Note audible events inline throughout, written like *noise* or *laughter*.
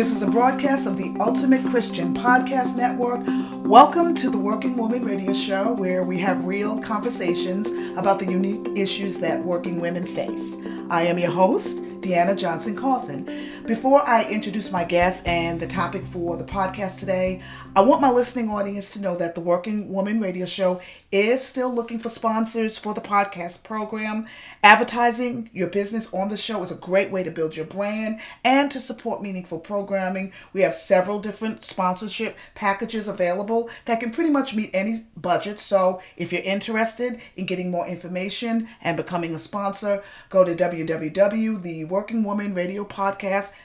This is a broadcast of the Ultimate Christian Podcast Network. Welcome to the Working Woman Radio Show, where we have real conversations about the unique issues that working women face. I am your host, Deanna Johnson Cawthon. Before I introduce my guest and the topic for the podcast today, I want my listening audience to know that the Working Woman Radio Show is still looking for sponsors for the podcast program. Advertising your business on the show is a great way to build your brand and to support meaningful programming. We have several different sponsorship packages available that can pretty much meet any budget. So if you're interested in getting more information and becoming a sponsor, go to www.theworkingwomanradiopodcast.com,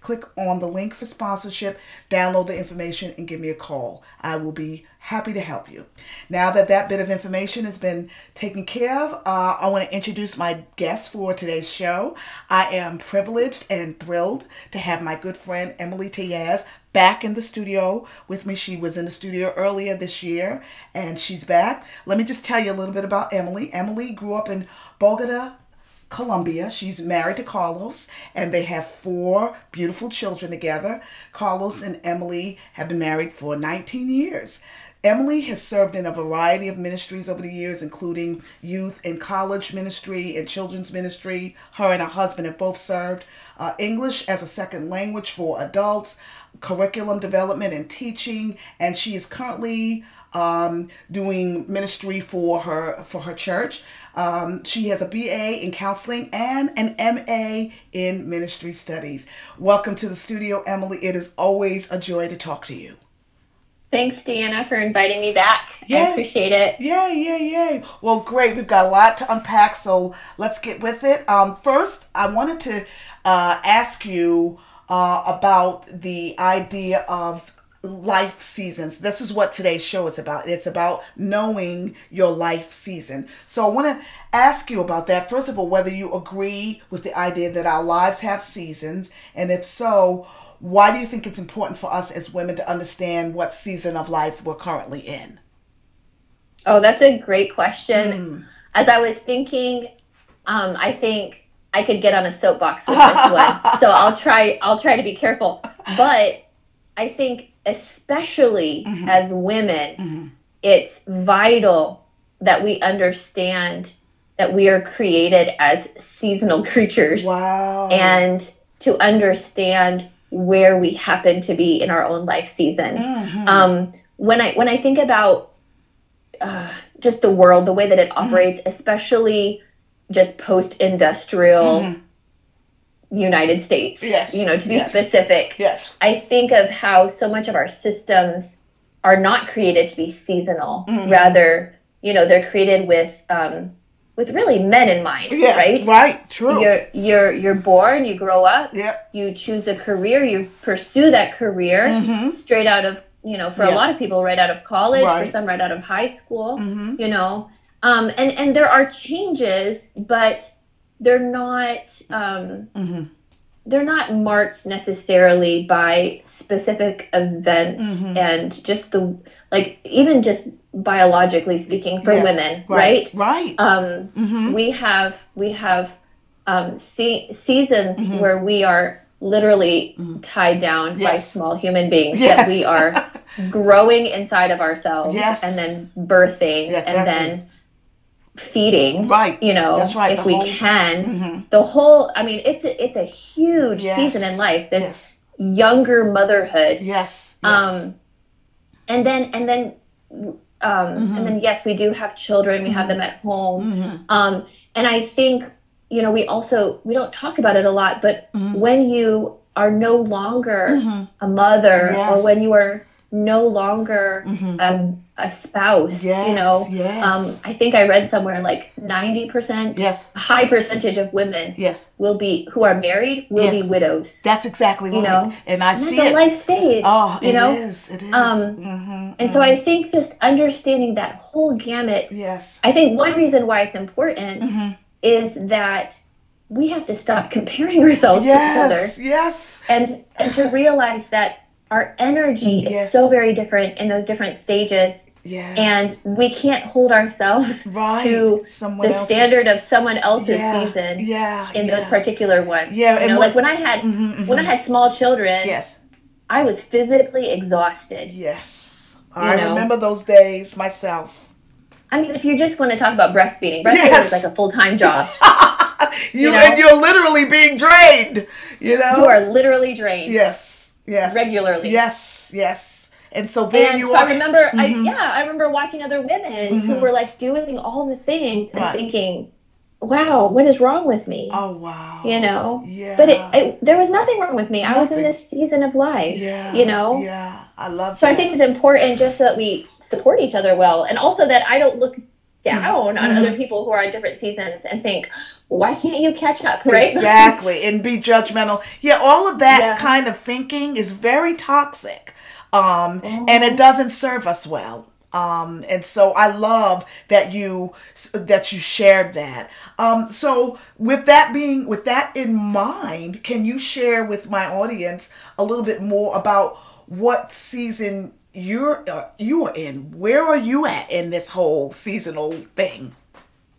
click on the link for sponsorship, download the information, and give me a call. I will be happy to help you. Now that that bit of information has been taken care of, uh, I want to introduce my guest for today's show. I am privileged and thrilled to have my good friend Emily Tellez back in the studio with me. She was in the studio earlier this year and she's back. Let me just tell you a little bit about Emily. Emily grew up in Bogota, Colombia. She's married to Carlos, and they have four beautiful children together. Carlos and Emily have been married for 19 years. Emily has served in a variety of ministries over the years, including youth and college ministry and children's ministry. Her and her husband have both served uh, English as a second language for adults, curriculum development and teaching, and she is currently um, doing ministry for her for her church. Um, she has a BA in counseling and an MA in ministry studies. Welcome to the studio, Emily. It is always a joy to talk to you. Thanks, Deanna, for inviting me back. Yay. I appreciate it. Yay, yay, yay. Well, great. We've got a lot to unpack, so let's get with it. Um, first, I wanted to uh, ask you uh, about the idea of life seasons. This is what today's show is about. It's about knowing your life season. So I want to ask you about that. First of all, whether you agree with the idea that our lives have seasons, and if so, why do you think it's important for us as women to understand what season of life we're currently in? Oh, that's a great question. Mm. As I was thinking, um, I think I could get on a soapbox with this one. *laughs* So I'll try I'll try to be careful. But I think especially mm-hmm. as women, mm-hmm. it's vital that we understand that we are created as seasonal *laughs* creatures. Wow. And to understand where we happen to be in our own life season. Mm-hmm. Um, when I when I think about uh, just the world, the way that it mm-hmm. operates, especially just post-industrial mm-hmm. United States. Yes. You know, to be yes. specific. Yes. I think of how so much of our systems are not created to be seasonal. Mm-hmm. Rather, you know, they're created with um, with really men in mind, yeah, right? Right, true. You're you're you're born, you grow up, yeah. you choose a career, you pursue that career mm-hmm. straight out of you know, for yeah. a lot of people right out of college, right. for some right out of high school, mm-hmm. you know. Um, and and there are changes, but they're not um, mm-hmm. they're not marked necessarily by specific events mm-hmm. and just the like even just biologically speaking for yes, women right right, right. Um, mm-hmm. we have we have um, se- seasons mm-hmm. where we are literally mm-hmm. tied down yes. by small human beings yes. that we are *laughs* growing inside of ourselves yes. and then birthing exactly. and then feeding right you know That's right. if the we whole, can mm-hmm. the whole i mean it's a, it's a huge season in life this younger motherhood yes, um and then and then um, mm-hmm. and then yes we do have children we mm-hmm. have them at home mm-hmm. um, and i think you know we also we don't talk about it a lot but mm-hmm. when you are no longer mm-hmm. a mother yes. or when you are no longer mm-hmm. a, a spouse yes, you know? yes. um, i think i read somewhere like 90% yes. high percentage of women yes. will be who are married will yes. be widows. That's exactly you right. know? And i and see it. a life stage oh you it know? is, it is. Um, mm-hmm, and mm-hmm. so i think just understanding that whole gamut yes. I think one reason why it's important mm-hmm. is that we have to stop *laughs* comparing ourselves yes, to each other. Yes. And and to realize that our energy yes. is so very different in those different stages Yeah. And we can't hold ourselves *laughs* right. to someone the else's. standard of someone else's yeah. season Yeah. in yeah. those particular ones. Yeah, You know, what- like when I had Mhm, mhm. when I had small children, Yes. I was physically exhausted. Yes. I know? remember those days myself. I mean, if you're just going to talk about breastfeeding, breastfeeding Yes. is like a full time job. *laughs* You, You know? and you're literally being drained. You know. you are literally drained. Yes. Yes. Regularly. Yes. Yes. And so there And you so are. I remember, I, Mhm. yeah, I remember watching other women who Mhm. were like doing all the things and Right. thinking, "Wow, what is wrong with me?" Oh wow. You know. Yeah. But it, it, there was nothing wrong with me. I was in this season of life. Yeah. You know. Yeah. I love it. So that. I think it's important just so that we support each other well, and also that I don't look down on Mhm. other people who are in different seasons and think, why can't you catch up, *laughs* right? Exactly. and be judgmental. Yeah, all of that Yeah. kind of thinking is very toxic. Um Mm-hmm. and it doesn't serve us well. Um and so I love that you that you shared that. Um so with that being with that in mind, can you share with my audience a little bit more about what season you're uh, you are in? Where are you at in this whole seasonal thing?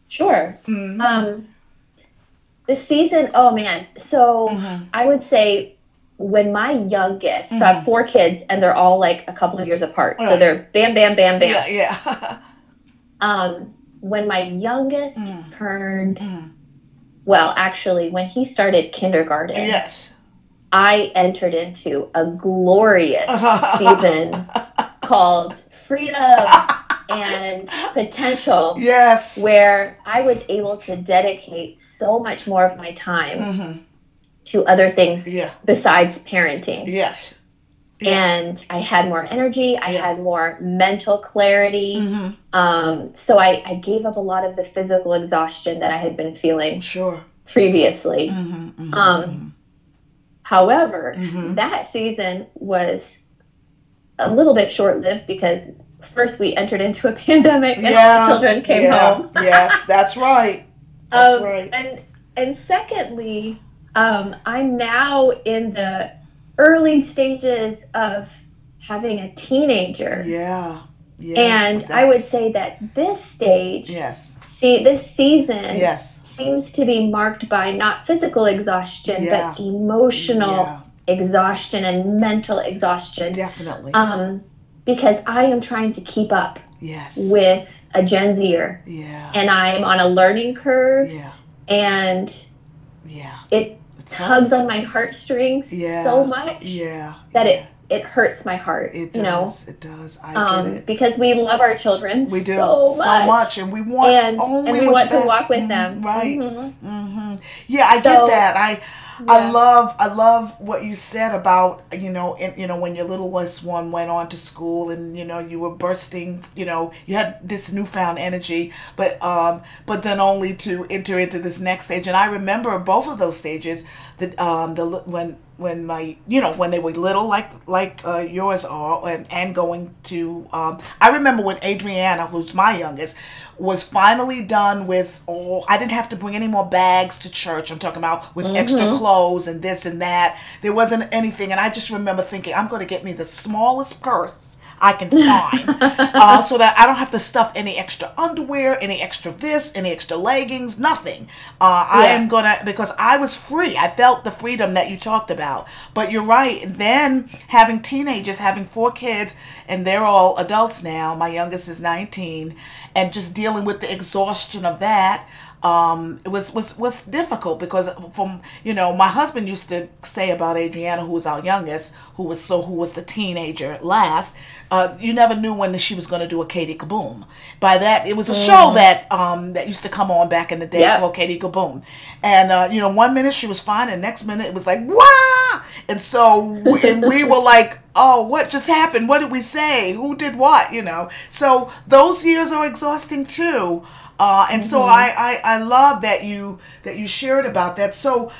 Sure. Mm-hmm. Um, the season, oh man. So Mm-hmm. I would say when my youngest, so I have four kids and they're all like a couple of years apart. So they're bam, bam, bam, bam. Yeah, yeah. *laughs* Um, when my youngest Mm. turned, well, actually, when he started kindergarten, yes. I entered into a glorious *laughs* season called Freedom and Potential, Yes. where I was able to dedicate so much more of my time Mhm. to other things Yeah. besides parenting. Yes. And I had more energy, I Yeah. had more mental clarity. Mm-hmm. Um, so I, I gave up a lot of the physical exhaustion that I had been feeling Sure. previously. Mm-hmm. Um, however, Mhm. that season was a little bit short lived because first we entered into a *laughs* pandemic and all yeah. the children came yeah. home. yes, *laughs* that's right. That's Um, right. And and secondly, um, I'm now in the early stages of having a teenager. Yeah. Yeah. And I would say that this stage, Yes. see, this season Yes. Seems to be marked by not physical exhaustion, Yeah. but emotional Yeah. exhaustion and mental exhaustion. Definitely. Um, because I am trying to keep up yes. with a Gen Zer, Yeah. and I'm on a learning curve, yeah. and Yeah. it tugs on my heartstrings Yeah. so much Yeah. that yeah. it it hurts my heart. It does. you know, It does. I um, get it. because we love our children We do so much, and we want and only and we want to walk with Mhm, them. Right. Mhm. hmm Yeah, I So- get that. I I love I love what you said about you know in, you know when your littlest one went on to school and you know you were bursting you know you had this newfound energy but um but then only to enter into this next stage and I remember both of those stages that um the when when my you know when they were little like like uh, yours are and and going to um I remember when Adriana who's my youngest was finally done with all I didn't have to bring any more bags to church. I'm talking about with extra clothes and this and that. There wasn't anything and I just remember thinking I'm going to get me the smallest purse I can find *laughs* uh, so that I don't have to stuff any extra underwear, any extra this, any extra leggings, nothing. Uh, I am gonna because I was free. I felt the freedom that you talked about. But you're right. Then having teenagers, having four kids, and they're all adults now. My youngest is 19, and just dealing with the exhaustion of that um, it was was was difficult because from you know my husband used to say about Adriana, who was our youngest, who was so who was the teenager last. Uh, you never knew when she was going to do a Katie Kaboom. By that, it was a show that um, that used to come on back in the day Yep. called Katie Kaboom, and uh, you know one minute she was fine, and next minute it was like wah, and so and we *laughs* were like. Oh, what just happened? What did we say? Who did what? You know. So those years are exhausting too. Uh, and so I, I, I love that you that you shared about that. So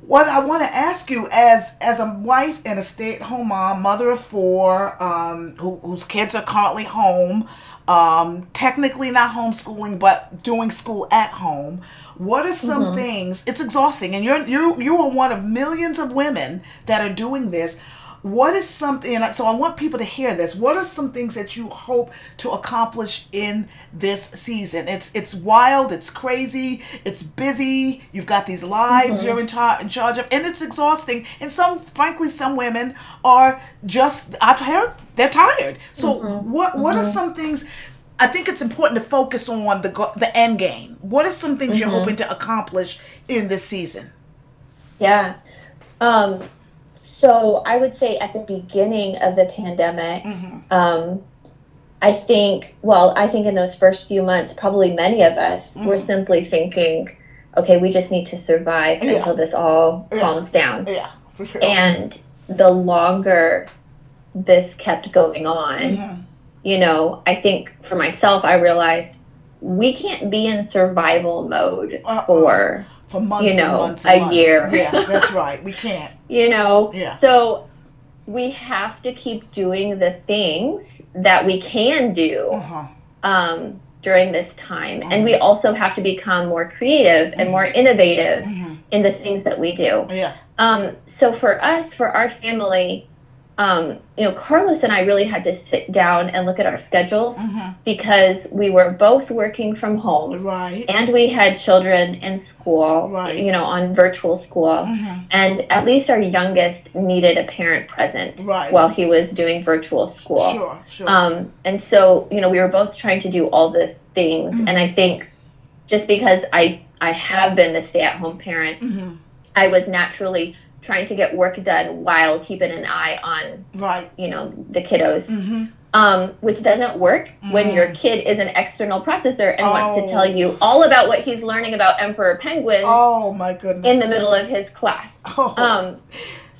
what I want to ask you as as a wife and a stay at home mom, mother of four, um, who, whose kids are currently home, um, technically not homeschooling but doing school at home. What are some things? It's exhausting, and you're you you are one of millions of women that are doing this. What is something so i want people to hear this what are some things that you hope to accomplish in this season it's it's wild it's crazy it's busy you've got these lives mm-hmm. you're in, in charge of and it's exhausting and some frankly some women are just i've heard they're tired so mm-hmm. what what mm-hmm. are some things I think it's important to focus on the the end game. What are some things you're mm-hmm. hoping to accomplish in this season? Yeah. Um, so I would say at the beginning of the pandemic, mm-hmm. um, I think, well, I think in those first few months, probably many of us mm-hmm. were simply thinking, okay, we just need to survive yeah. until this all yeah. calms down. Yeah, for sure. And the longer this kept going on, mm-hmm. you know, I think for myself, I realized we can't be in survival mode uh-uh. for for months you know, months a months. year. Yeah, that's *laughs* right. We can't. you know? Yeah. So we have to keep doing the things that we can do uh-huh. um, during this time. Uh-huh. And we also have to become more creative and more mm-hmm. innovative mm-hmm. in the things that we do. Yeah. Um, so for us, for our family, um, you know, Carlos and I really had to sit down and look at our schedules mm-hmm. because we were both working from home. Right. And we had children in school, right. you know, on virtual school. Mm-hmm. And at least our youngest needed a parent present right. while he was doing virtual school. Sure, sure. Um, and so, you know, we were both trying to do all the things. Mm-hmm. And I think just because I, I have been the stay at home parent, mm-hmm. I was naturally trying to get work done while keeping an eye on right you know the kiddos mm-hmm. um, which doesn't work mm. when your mm. kid is an external processor and oh. wants to tell you oh. all about what he's learning about emperor penguins oh my goodness in the middle of his class *laughs* oh. um,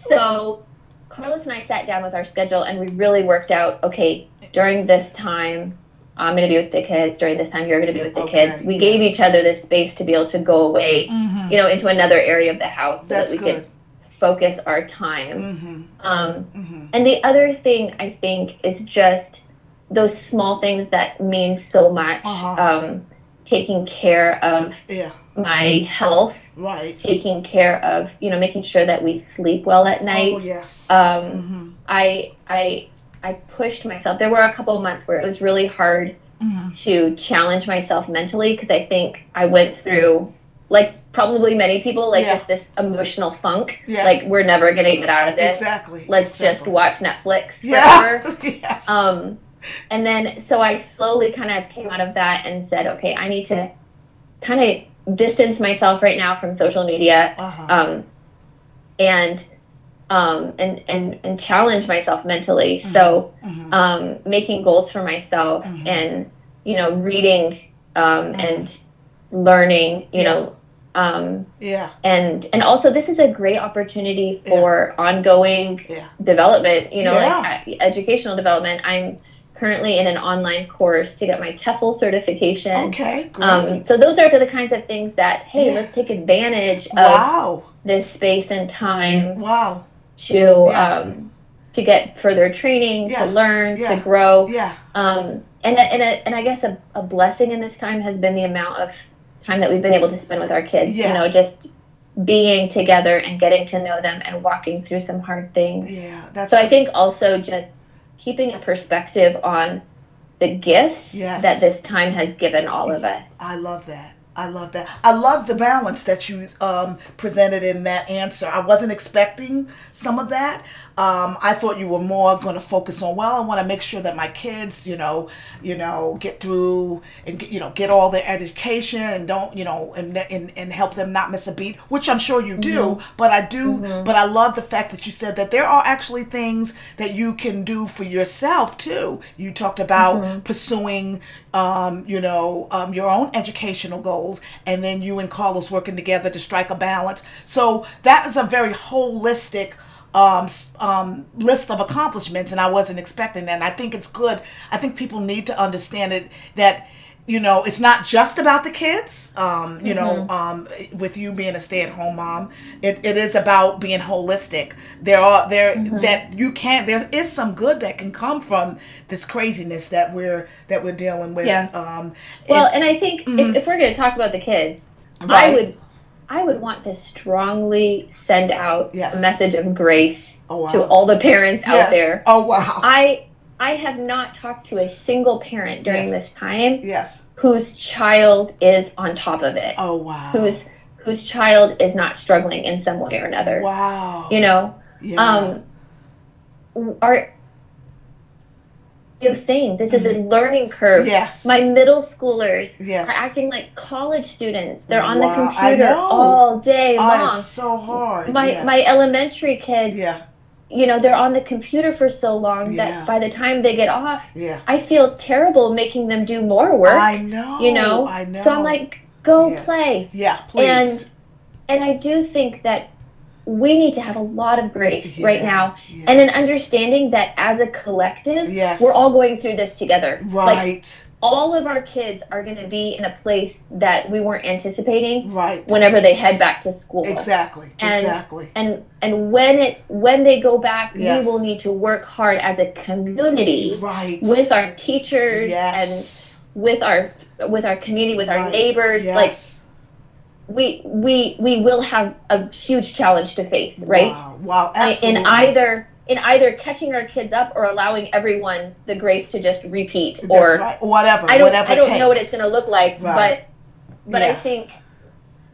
so carlos and i sat down with our schedule and we really worked out okay during this time I'm going to be with the kids during this time. You're going to be with the okay, kids. We yeah. gave each other this space to be able to go away, mm-hmm. you know, into another area of the house so That's that we good. could focus our time. Mm-hmm. Um, mm-hmm. And the other thing I think is just those small things that mean so much. Uh-huh. Um, taking care of yeah. my health, right? Taking care of you know making sure that we sleep well at night. Oh yes. Um, mm-hmm. I I I pushed myself. There were a couple of months where it was really hard mm-hmm. to challenge myself mentally because I think I went through like probably many people like yeah. just this emotional funk yes. like we're never gonna get out of this exactly let's exactly. just watch netflix yeah. *laughs* yes. um and then so i slowly kind of came out of that and said okay i need to kind of distance myself right now from social media uh-huh. um and um and and and challenge myself mentally mm-hmm. so mm-hmm. um making goals for myself mm-hmm. and you know reading um mm-hmm. and learning you yeah. know um, yeah. And and also this is a great opportunity for yeah. ongoing yeah. development. You know, like educational development. I'm currently in an online course to get my TEFL certification. Okay, great. Um, so those are the kinds of things that hey, let's take advantage of wow. this space and time. Wow. To um, to get further training, to learn, to grow. Yeah. Um, and and and I guess a, a blessing in this time has been the amount of time that we've been able to spend with our kids. Yeah. You know, just being together and getting to know them and walking through some hard things. Yeah, that's. So I think also just keeping a perspective on the gifts yes. that this time has given all of us. I love that. I love that. I love the balance that you um, presented in that answer. I wasn't expecting some of that. Um, I thought you were more going to focus on. Well, I want to make sure that my kids, you know, you know, get through and get, you know get all their education and don't, you know, and and, and help them not miss a beat, which I'm sure you do. Mm-hmm. But I do. Mm-hmm. But I love the fact that you said that there are actually things that you can do for yourself too. You talked about mm-hmm. pursuing, um, you know, um, your own educational goals, and then you and Carlos working together to strike a balance. So that is a very holistic um, um, list of accomplishments, and I wasn't expecting that. And I think it's good. I think people need to understand it that you know it's not just about the kids. Um, you mm-hmm. know, um, with you being a stay-at-home mom, it, it is about being holistic. There are there mm-hmm. that you can't. There is some good that can come from this craziness that we're that we're dealing with. Yeah. Um, well, and, and I think mm-hmm. if, if we're going to talk about the kids, right. I would I would want to strongly send out yes. a message of grace oh, wow. to all the parents yes. out there. Oh wow. I I have not talked to a single parent during yes. this time. Yes. Whose child is on top of it. Oh wow. Whose whose child is not struggling in some way or another. Wow. You know. Yeah. Um our new thing. This is a mm-hmm. learning curve. Yes. My middle schoolers yes. are acting like college students. They're on wow. the computer all day oh, long. It's so hard. My yeah. my elementary kids. Yeah. You know, they're on the computer for so long yeah. that by the time they get off, yeah. I feel terrible making them do more work. I know. You know? I know. So I'm like, go yeah. play. Yeah, please. And and I do think that we need to have a lot of grace yeah, right now yeah. and an understanding that as a collective yes. we're all going through this together right like, all of our kids are going to be in a place that we weren't anticipating right whenever they head back to school exactly and, exactly and and when it when they go back yes. we will need to work hard as a community right with our teachers yes. and with our with our community with right. our neighbors yes. like we we we will have a huge challenge to face, right? Wow, wow absolutely. In either in either catching our kids up or allowing everyone the grace to just repeat or right. whatever. I don't whatever I don't takes. know what it's going to look like, right. but but yeah. I think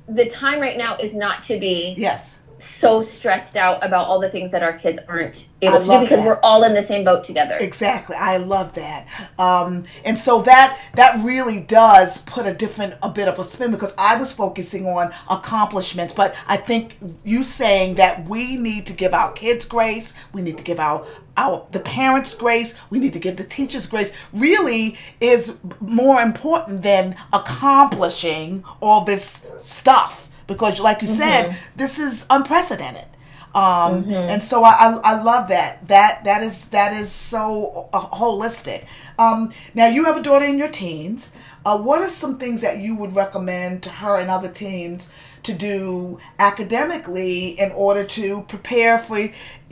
the time right now is not to be yes so stressed out about all the things that our kids aren't able I to do because that. we're all in the same boat together. Exactly. I love that. Um, and so that that really does put a different a bit of a spin because I was focusing on accomplishments, but I think you saying that we need to give our kids grace, we need to give our our the parents grace, we need to give the teachers grace really is more important than accomplishing all this stuff because like you mm-hmm. said this is unprecedented um, mm-hmm. and so I, I, I, love that that that is that is so uh, holistic um, now you have a daughter in your teens uh, what are some things that you would recommend to her and other teens to do academically in order to prepare for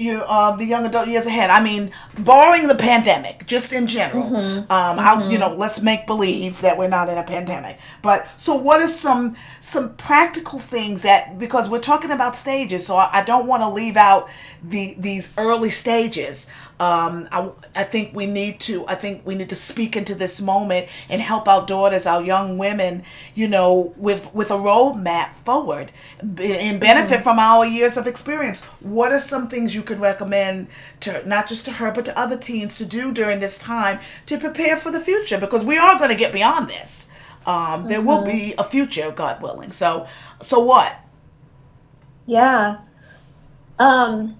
you uh, the young adult years ahead. I mean, barring the pandemic, just in general. Mm-hmm. Um, mm-hmm. you know, let's make believe that we're not in a pandemic. But so, what are some some practical things that because we're talking about stages, so I, I don't want to leave out the these early stages. Um, I, I think we need to I think we need to speak into this moment and help our daughters, our young women, you know, with with a roadmap forward and benefit mm-hmm. from our years of experience. What are some things you could recommend to not just to her but to other teens to do during this time to prepare for the future? Because we are going to get beyond this. Um, there will mm-hmm. be a future, God willing. So, so what? Yeah. Um,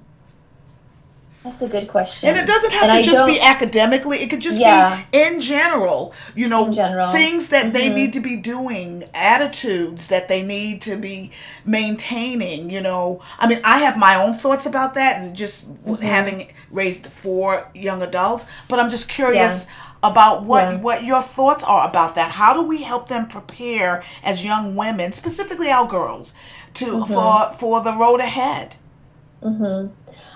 that's a good question. And it doesn't have and to I just be academically. It could just yeah. be in general, you know, general. things that mm-hmm. they need to be doing, attitudes that they need to be maintaining, you know. I mean, I have my own thoughts about that and just mm-hmm. having raised four young adults, but I'm just curious yeah. about what yeah. what your thoughts are about that. How do we help them prepare as young women, specifically our girls, to mm-hmm. for for the road ahead? Mhm.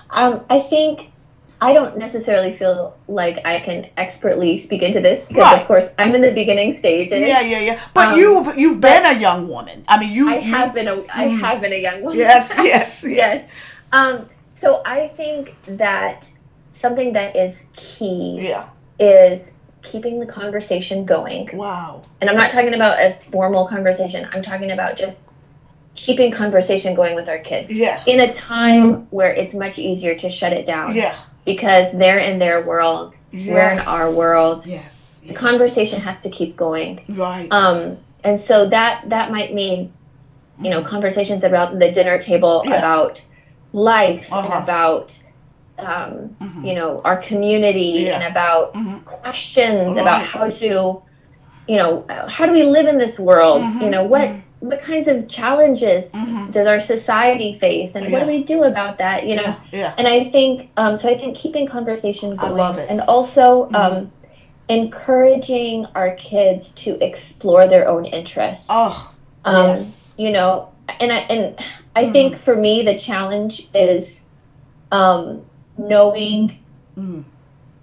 Um, I think I don't necessarily feel like I can expertly speak into this because, right. of course, I'm in the beginning stages. Yeah, yeah, yeah. But um, you've you've been a young woman. I mean, you. I you, have been a I mm. have been a young woman. Yes, *laughs* yes, yes. yes. Um, so I think that something that is key. Yeah. Is keeping the conversation going. Wow. And I'm not talking about a formal conversation. I'm talking about just keeping conversation going with our kids. Yeah. In a time where it's much easier to shut it down. Yeah. Because they're in their world. Yes. We're in our world. Yes. The conversation has to keep going. Right. Um, and so that that might mean, you know, mm-hmm. conversations about the dinner table yeah. about life uh-huh. and about um, mm-hmm. you know, our community yeah. and about mm-hmm. questions right. about how to, you know, how do we live in this world? Mm-hmm. You know, what mm-hmm what kinds of challenges mm-hmm. does our society face and yeah. what do we do about that you know yeah, yeah. and i think um, so i think keeping conversation going I love it. and also mm-hmm. um, encouraging our kids to explore their own interests oh um, yes. you know and i and i mm. think for me the challenge is um, knowing mm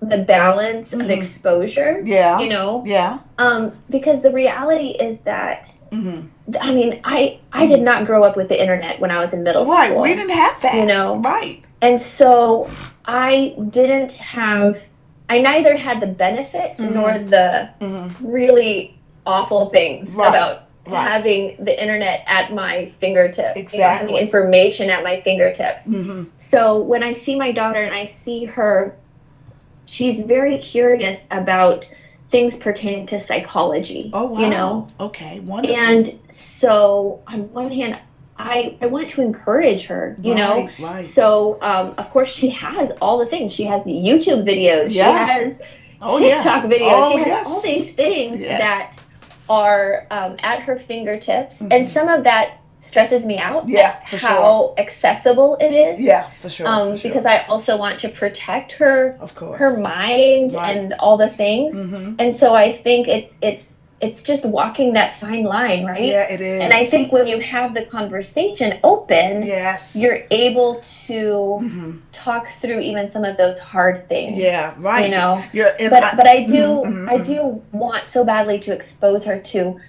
the balance mm-hmm. of exposure. Yeah. You know? Yeah. Um, because the reality is that mm-hmm. I mean, I I did not grow up with the internet when I was in middle right. school. Right. We didn't have that. You know? Right. and so I didn't have, I neither had the benefits mm-hmm. nor the mm-hmm. really awful things right. about right. having the internet at my fingertips. Exactly. You know, information at my fingertips. Mm-hmm. So when I see my daughter and I see her, she's very curious about things pertaining to psychology. Oh, wow. You know? Okay, wonderful. And so on one hand, I, I want to encourage her, you right, know? Right. So, um, of course, she has all the things. She has YouTube videos. Yeah. She has oh, TikTok yeah. videos. Oh, she has yes. all these things yes. that are um, at her fingertips. Mm-hmm. And some of that stresses me out. Yeah, for how sure. accessible it is. Yeah, for sure. Um, for sure. because I also want to protect her, of course, her mind right. and all the things. Mm-hmm. And so I think it's it's it's just walking that fine line, right? Yeah, it is. And I think when you have the conversation open, yes, you're able to mm-hmm. talk through even some of those hard things. Yeah, right. You know, you're, but I, but I do mm-hmm, I do want so badly to expose her to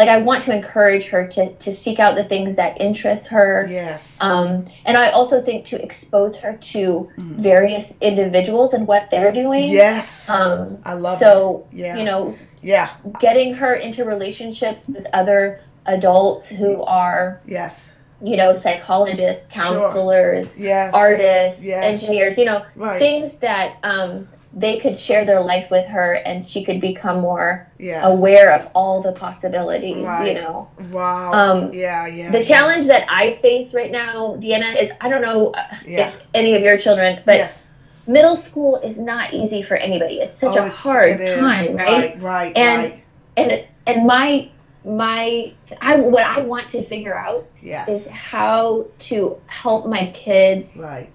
like I want to encourage her to to seek out the things that interest her. Yes. Um, and I also think to expose her to mm-hmm. various individuals and what they're doing. Yes. Um, I love so, it. So yeah. you know. Yeah. Getting her into relationships with other adults who are. Yes. You know, psychologists, counselors, sure. yes. artists, yes. engineers. You know, right. things that. Um, they could share their life with her and she could become more yeah. aware of all the possibilities right. you know wow um, yeah yeah the yeah. challenge that i face right now deanna is i don't know yeah. if any of your children but yes. middle school is not easy for anybody it's such oh, a hard time right right right and right. and and my my I, what i want to figure out yes. is how to help my kids right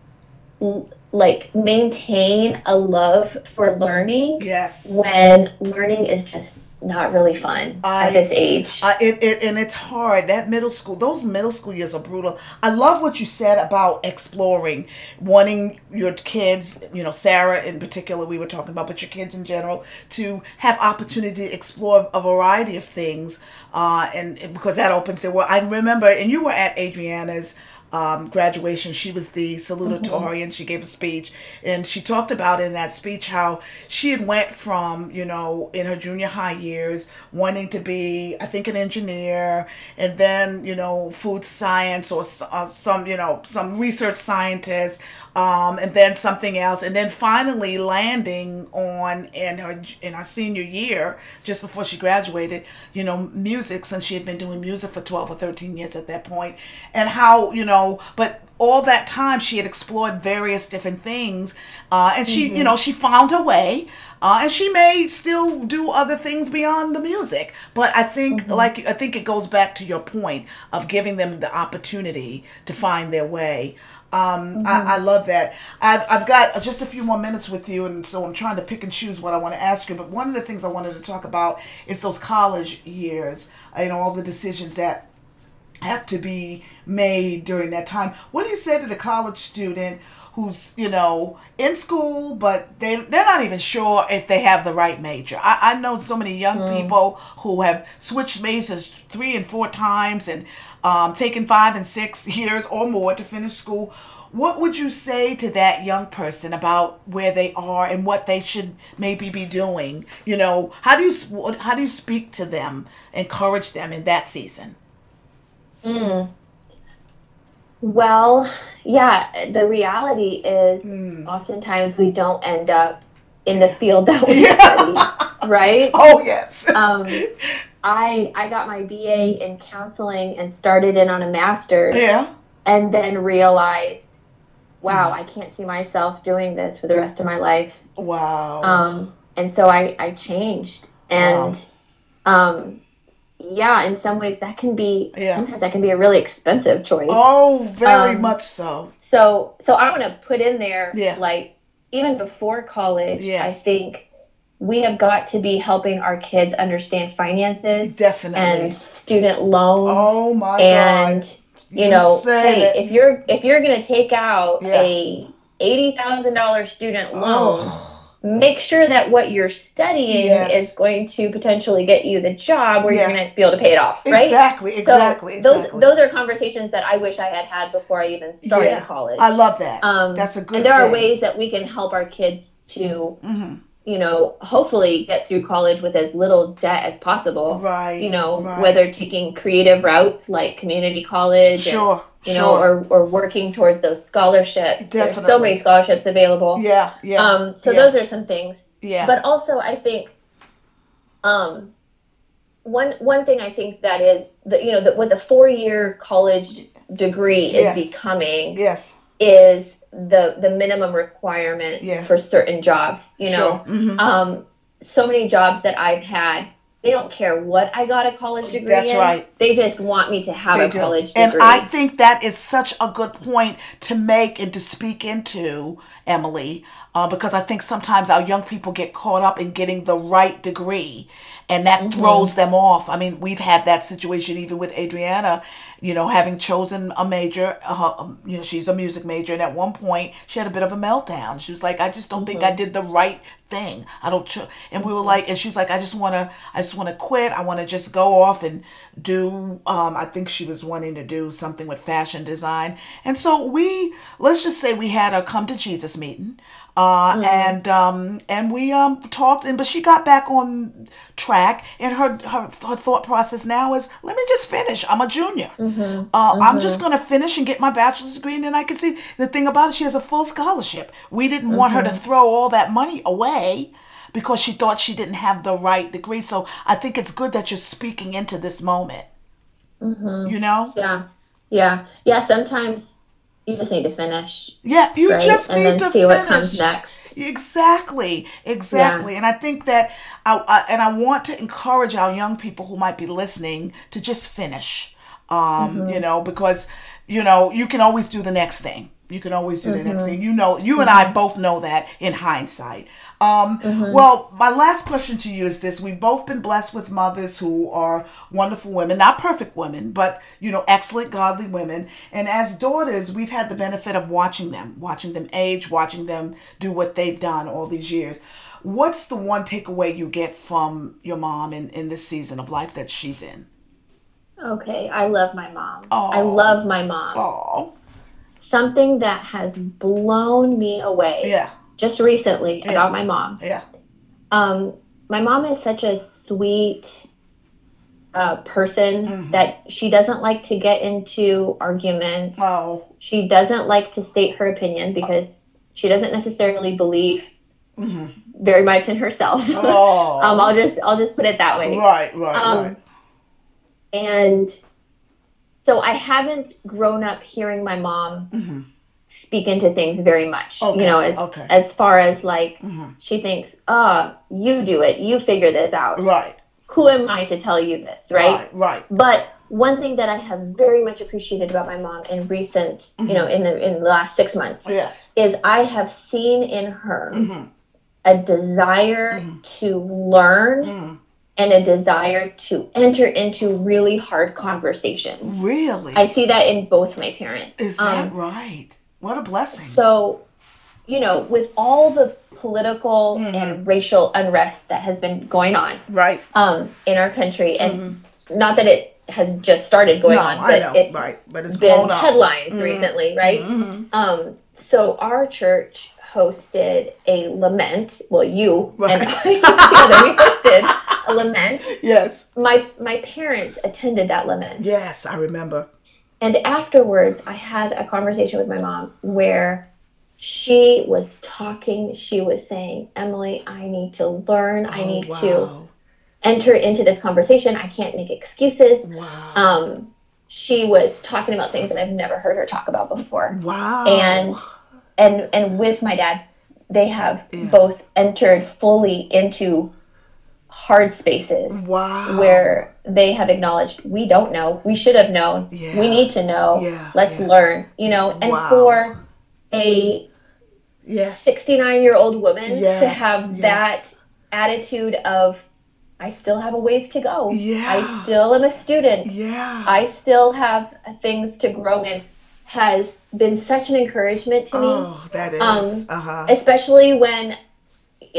like maintain a love for learning yes. when learning is just not really fun I, at this age. Uh, it, it, and it's hard. That middle school those middle school years are brutal. I love what you said about exploring wanting your kids you know sarah in particular we were talking about but your kids in general to have opportunity to explore a variety of things uh, and, and because that opens their world. I remember and you were at adriana's um, graduation, she was the salutatorian. Mm-hmm. She gave a speech, and she talked about in that speech how she had went from you know in her junior high years wanting to be, I think, an engineer, and then you know food science or uh, some you know some research scientist, um, and then something else, and then finally landing on in her in her senior year, just before she graduated, you know, music since she had been doing music for twelve or thirteen years at that point, and how you know, but all that time she had explored various different things, uh, and she mm-hmm. you know she found her way. Uh, and she may still do other things beyond the music, but I think, mm-hmm. like I think, it goes back to your point of giving them the opportunity to find their way. Um, mm-hmm. I, I, love that. I've, I've got just a few more minutes with you, and so I'm trying to pick and choose what I want to ask you. But one of the things I wanted to talk about is those college years, you know, all the decisions that have to be made during that time. What do you say to the college student who's, you know, in school, but they, they're not even sure if they have the right major? I, I know so many young mm. people who have switched majors three and four times and um, taken five and six *laughs* years or more to finish school. What would you say to that young person about where they are and what they should maybe be doing? You know, how do you how do you speak to them, encourage them in that season? Mm. Well, yeah, the reality is mm. oftentimes we don't end up in the field that we *laughs* study, right? Oh yes. um, *laughs* I I got my BA in counseling and started in on a master's. Yeah. And then realized, wow, I can't see myself doing this for the rest of my life. Wow. Um, and so I I changed and, wow. um, yeah, in some ways that can be yeah. sometimes that can be a really expensive choice. Oh, very um, much so. So so I want to put in there yeah. like even before college, yes. I think we have got to be helping our kids understand finances definitely and student loans oh my and god you, you know hey, if you're if you're going to take out yeah. a $80,000 student loan oh. Make sure that what you're studying yes. is going to potentially get you the job where yeah. you're going to be able to pay it off, right? Exactly, exactly, so exactly. Those, those are conversations that I wish I had had before I even started yeah. college. I love that. Um, That's a good. And there thing. are ways that we can help our kids to. Mm-hmm. You know, hopefully get through college with as little debt as possible. Right. You know, right. whether taking creative routes like community college. Sure. And, you know, or, or working towards those scholarships. Definitely. There's so many scholarships available. Yeah, yeah. Um, so yeah. those are some things. Yeah. But also, I think, um, one one thing I think that is that you know that what the four year college degree yes. is becoming. Yes. Is the the minimum requirement yes. for certain jobs. You know, sure. mm-hmm. um, so many jobs that I've had they don't care what I got a college degree That's in. right. They just want me to have they a do. college degree. And I think that is such a good point to make and to speak into, Emily, uh, because I think sometimes our young people get caught up in getting the right degree and that mm-hmm. throws them off. I mean, we've had that situation even with Adriana, you know, having chosen a major, uh, you know, she's a music major, and at one point she had a bit of a meltdown. She was like, "I just don't mm-hmm. think I mm-hmm. did the right thing. I don't," ch-. and we were like, and she was like, "I just want to, I just want to quit. I want to just go off and do." Um, I think she was wanting to do something with fashion design, and so we, let's just say, we had a come to Jesus meeting. Uh, mm-hmm. and um, and we um, talked, and but she got back on track, and her, her her thought process now is, let me just finish. I'm a junior. Mm-hmm. Uh, mm-hmm. I'm just gonna finish and get my bachelor's degree, and then I can see the thing about it. She has a full scholarship. We didn't want her to mm-hmm. throw all that money away because she thought she didn't have the right degree. So I think it's good that you're speaking into this moment. Mm-hmm. You know? Yeah, yeah, yeah. Sometimes you just need to finish. Yeah, you right? just and need to see finish. what comes next. Exactly, exactly. Yeah. And I think that I, I, and I want to encourage our young people who might be listening to just finish. Um, mm-hmm. you know, because you know, you can always do the next thing. You can always do mm-hmm. the next mm-hmm. thing. You know, you and I mm-hmm. both know that in hindsight. Um, mm-hmm. Well, my last question to you is this: We've both been blessed with mothers who are wonderful women, not perfect women, but you know, excellent, godly women. And as daughters, we've had the benefit of watching them, watching them age, watching them do what they've done all these years. What's the one takeaway you get from your mom in, in this season of life that she's in? Okay, I love my mom. Aww. I love my mom. Aww something that has blown me away. Yeah. Just recently yeah. about my mom. Yeah. Um, my mom is such a sweet uh, person mm-hmm. that she doesn't like to get into arguments. Oh. She doesn't like to state her opinion because she doesn't necessarily believe mm-hmm. very much in herself. *laughs* Oh. um, I'll just I'll just put it that way. Right, right, um, right. And so I haven't grown up hearing my mom mm-hmm. speak into things very much. Okay. You know, as okay. as far as like mm-hmm. she thinks, oh, you do it, you figure this out. Right. Who am I to tell you this, right? Right. right. But one thing that I have very much appreciated about my mom in recent, mm-hmm. you know, in the in the last six months, yes. is I have seen in her mm-hmm. a desire Mm-hmm. to learn and a desire to enter into really hard conversations. Really? I see that in both my parents. Is that um, right? What a blessing. So, you know, with all the political mm-hmm. and racial unrest that has been going on right um, in our country, and mm-hmm. not that it has just started going no, on, but I know, it's right. But it's been up. headlines mm-hmm. recently, right? Mm-hmm. Um, so our church hosted a lament. Well, you right. and I *laughs* together we hosted *laughs* a lament. Yes. My my parents attended that lament. Yes, I remember. And afterwards, I had a conversation with my mom where she was talking. She was saying, "Emily, I need to learn. Oh, I need wow. to enter into this conversation. I can't make excuses." Wow. Um, she was talking about things that I've never heard her talk about before. Wow. And and and with my dad, they have yeah. both entered fully into hard spaces wow. where they have acknowledged we don't know we should have known yeah. we need to know yeah. let's yeah. learn you know and wow. for a yes 69 year old woman yes. to have yes. that attitude of i still have a ways to go yeah. i still am a student yeah i still have things to grow in has been such an encouragement to me oh that is um, uh-huh. especially when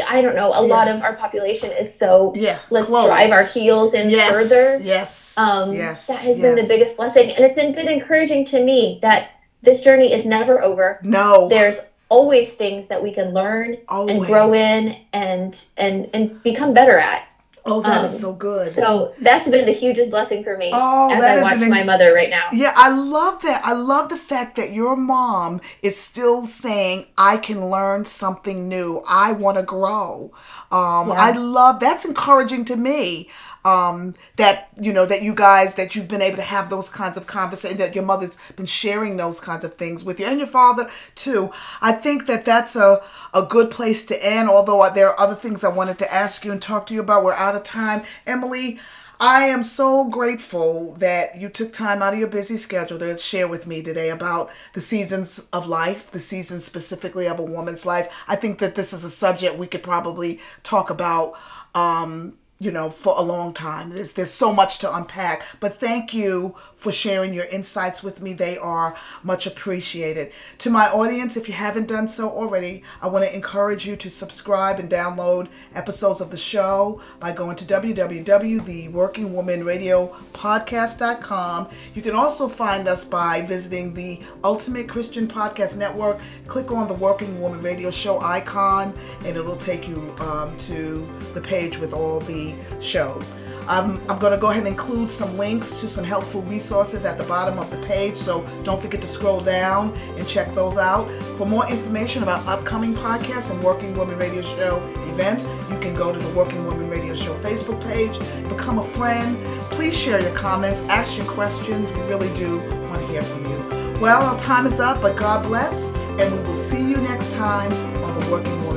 I don't know. A yeah. lot of our population is so yeah, let's closed. drive our heels in yes, further. Yes. Um, yes. That has yes. been the biggest blessing, and it's been, been encouraging to me that this journey is never over. No. There's always things that we can learn always. and grow in and and and become better at. Oh, that um, is so good. So that's been the hugest blessing for me. Oh, as that I watch an, my mother right now. Yeah, I love that. I love the fact that your mom is still saying, "I can learn something new. I want to grow." Um, yeah. I love that's encouraging to me um, that you know that you guys that you've been able to have those kinds of conversations that your mother's been sharing those kinds of things with you and your father too. I think that that's a, a good place to end although there are other things i wanted to ask you and talk to you about. We're out of time. Emily I am so grateful that you took time out of your busy schedule to share with me today about the seasons of life, the seasons specifically of a woman's life. I think that this is a subject we could probably talk about um, you know, for a long time. There's there's so much to unpack. But thank you for sharing your insights with me. They are much appreciated. To my audience, if you haven't done so already, I want to encourage you to subscribe and download episodes of the show by going to www.theworkingwomanradiopodcast.com. You can also find us by visiting the Ultimate Christian Podcast Network. Click on the Working Woman Radio Show icon, and it'll take you um, to the page with all the shows. Um, I'm going to go ahead and include some links to some helpful resources at the bottom of the page, so don't forget to scroll down and check those out. For more information about upcoming podcasts and Working Woman Radio Show events, you can go to the Working Woman Radio Show Facebook page, become a friend. Please share your comments, ask your questions. We really do want to hear from you. Well, our time is up, but God bless, and we will see you next time on the Working Woman.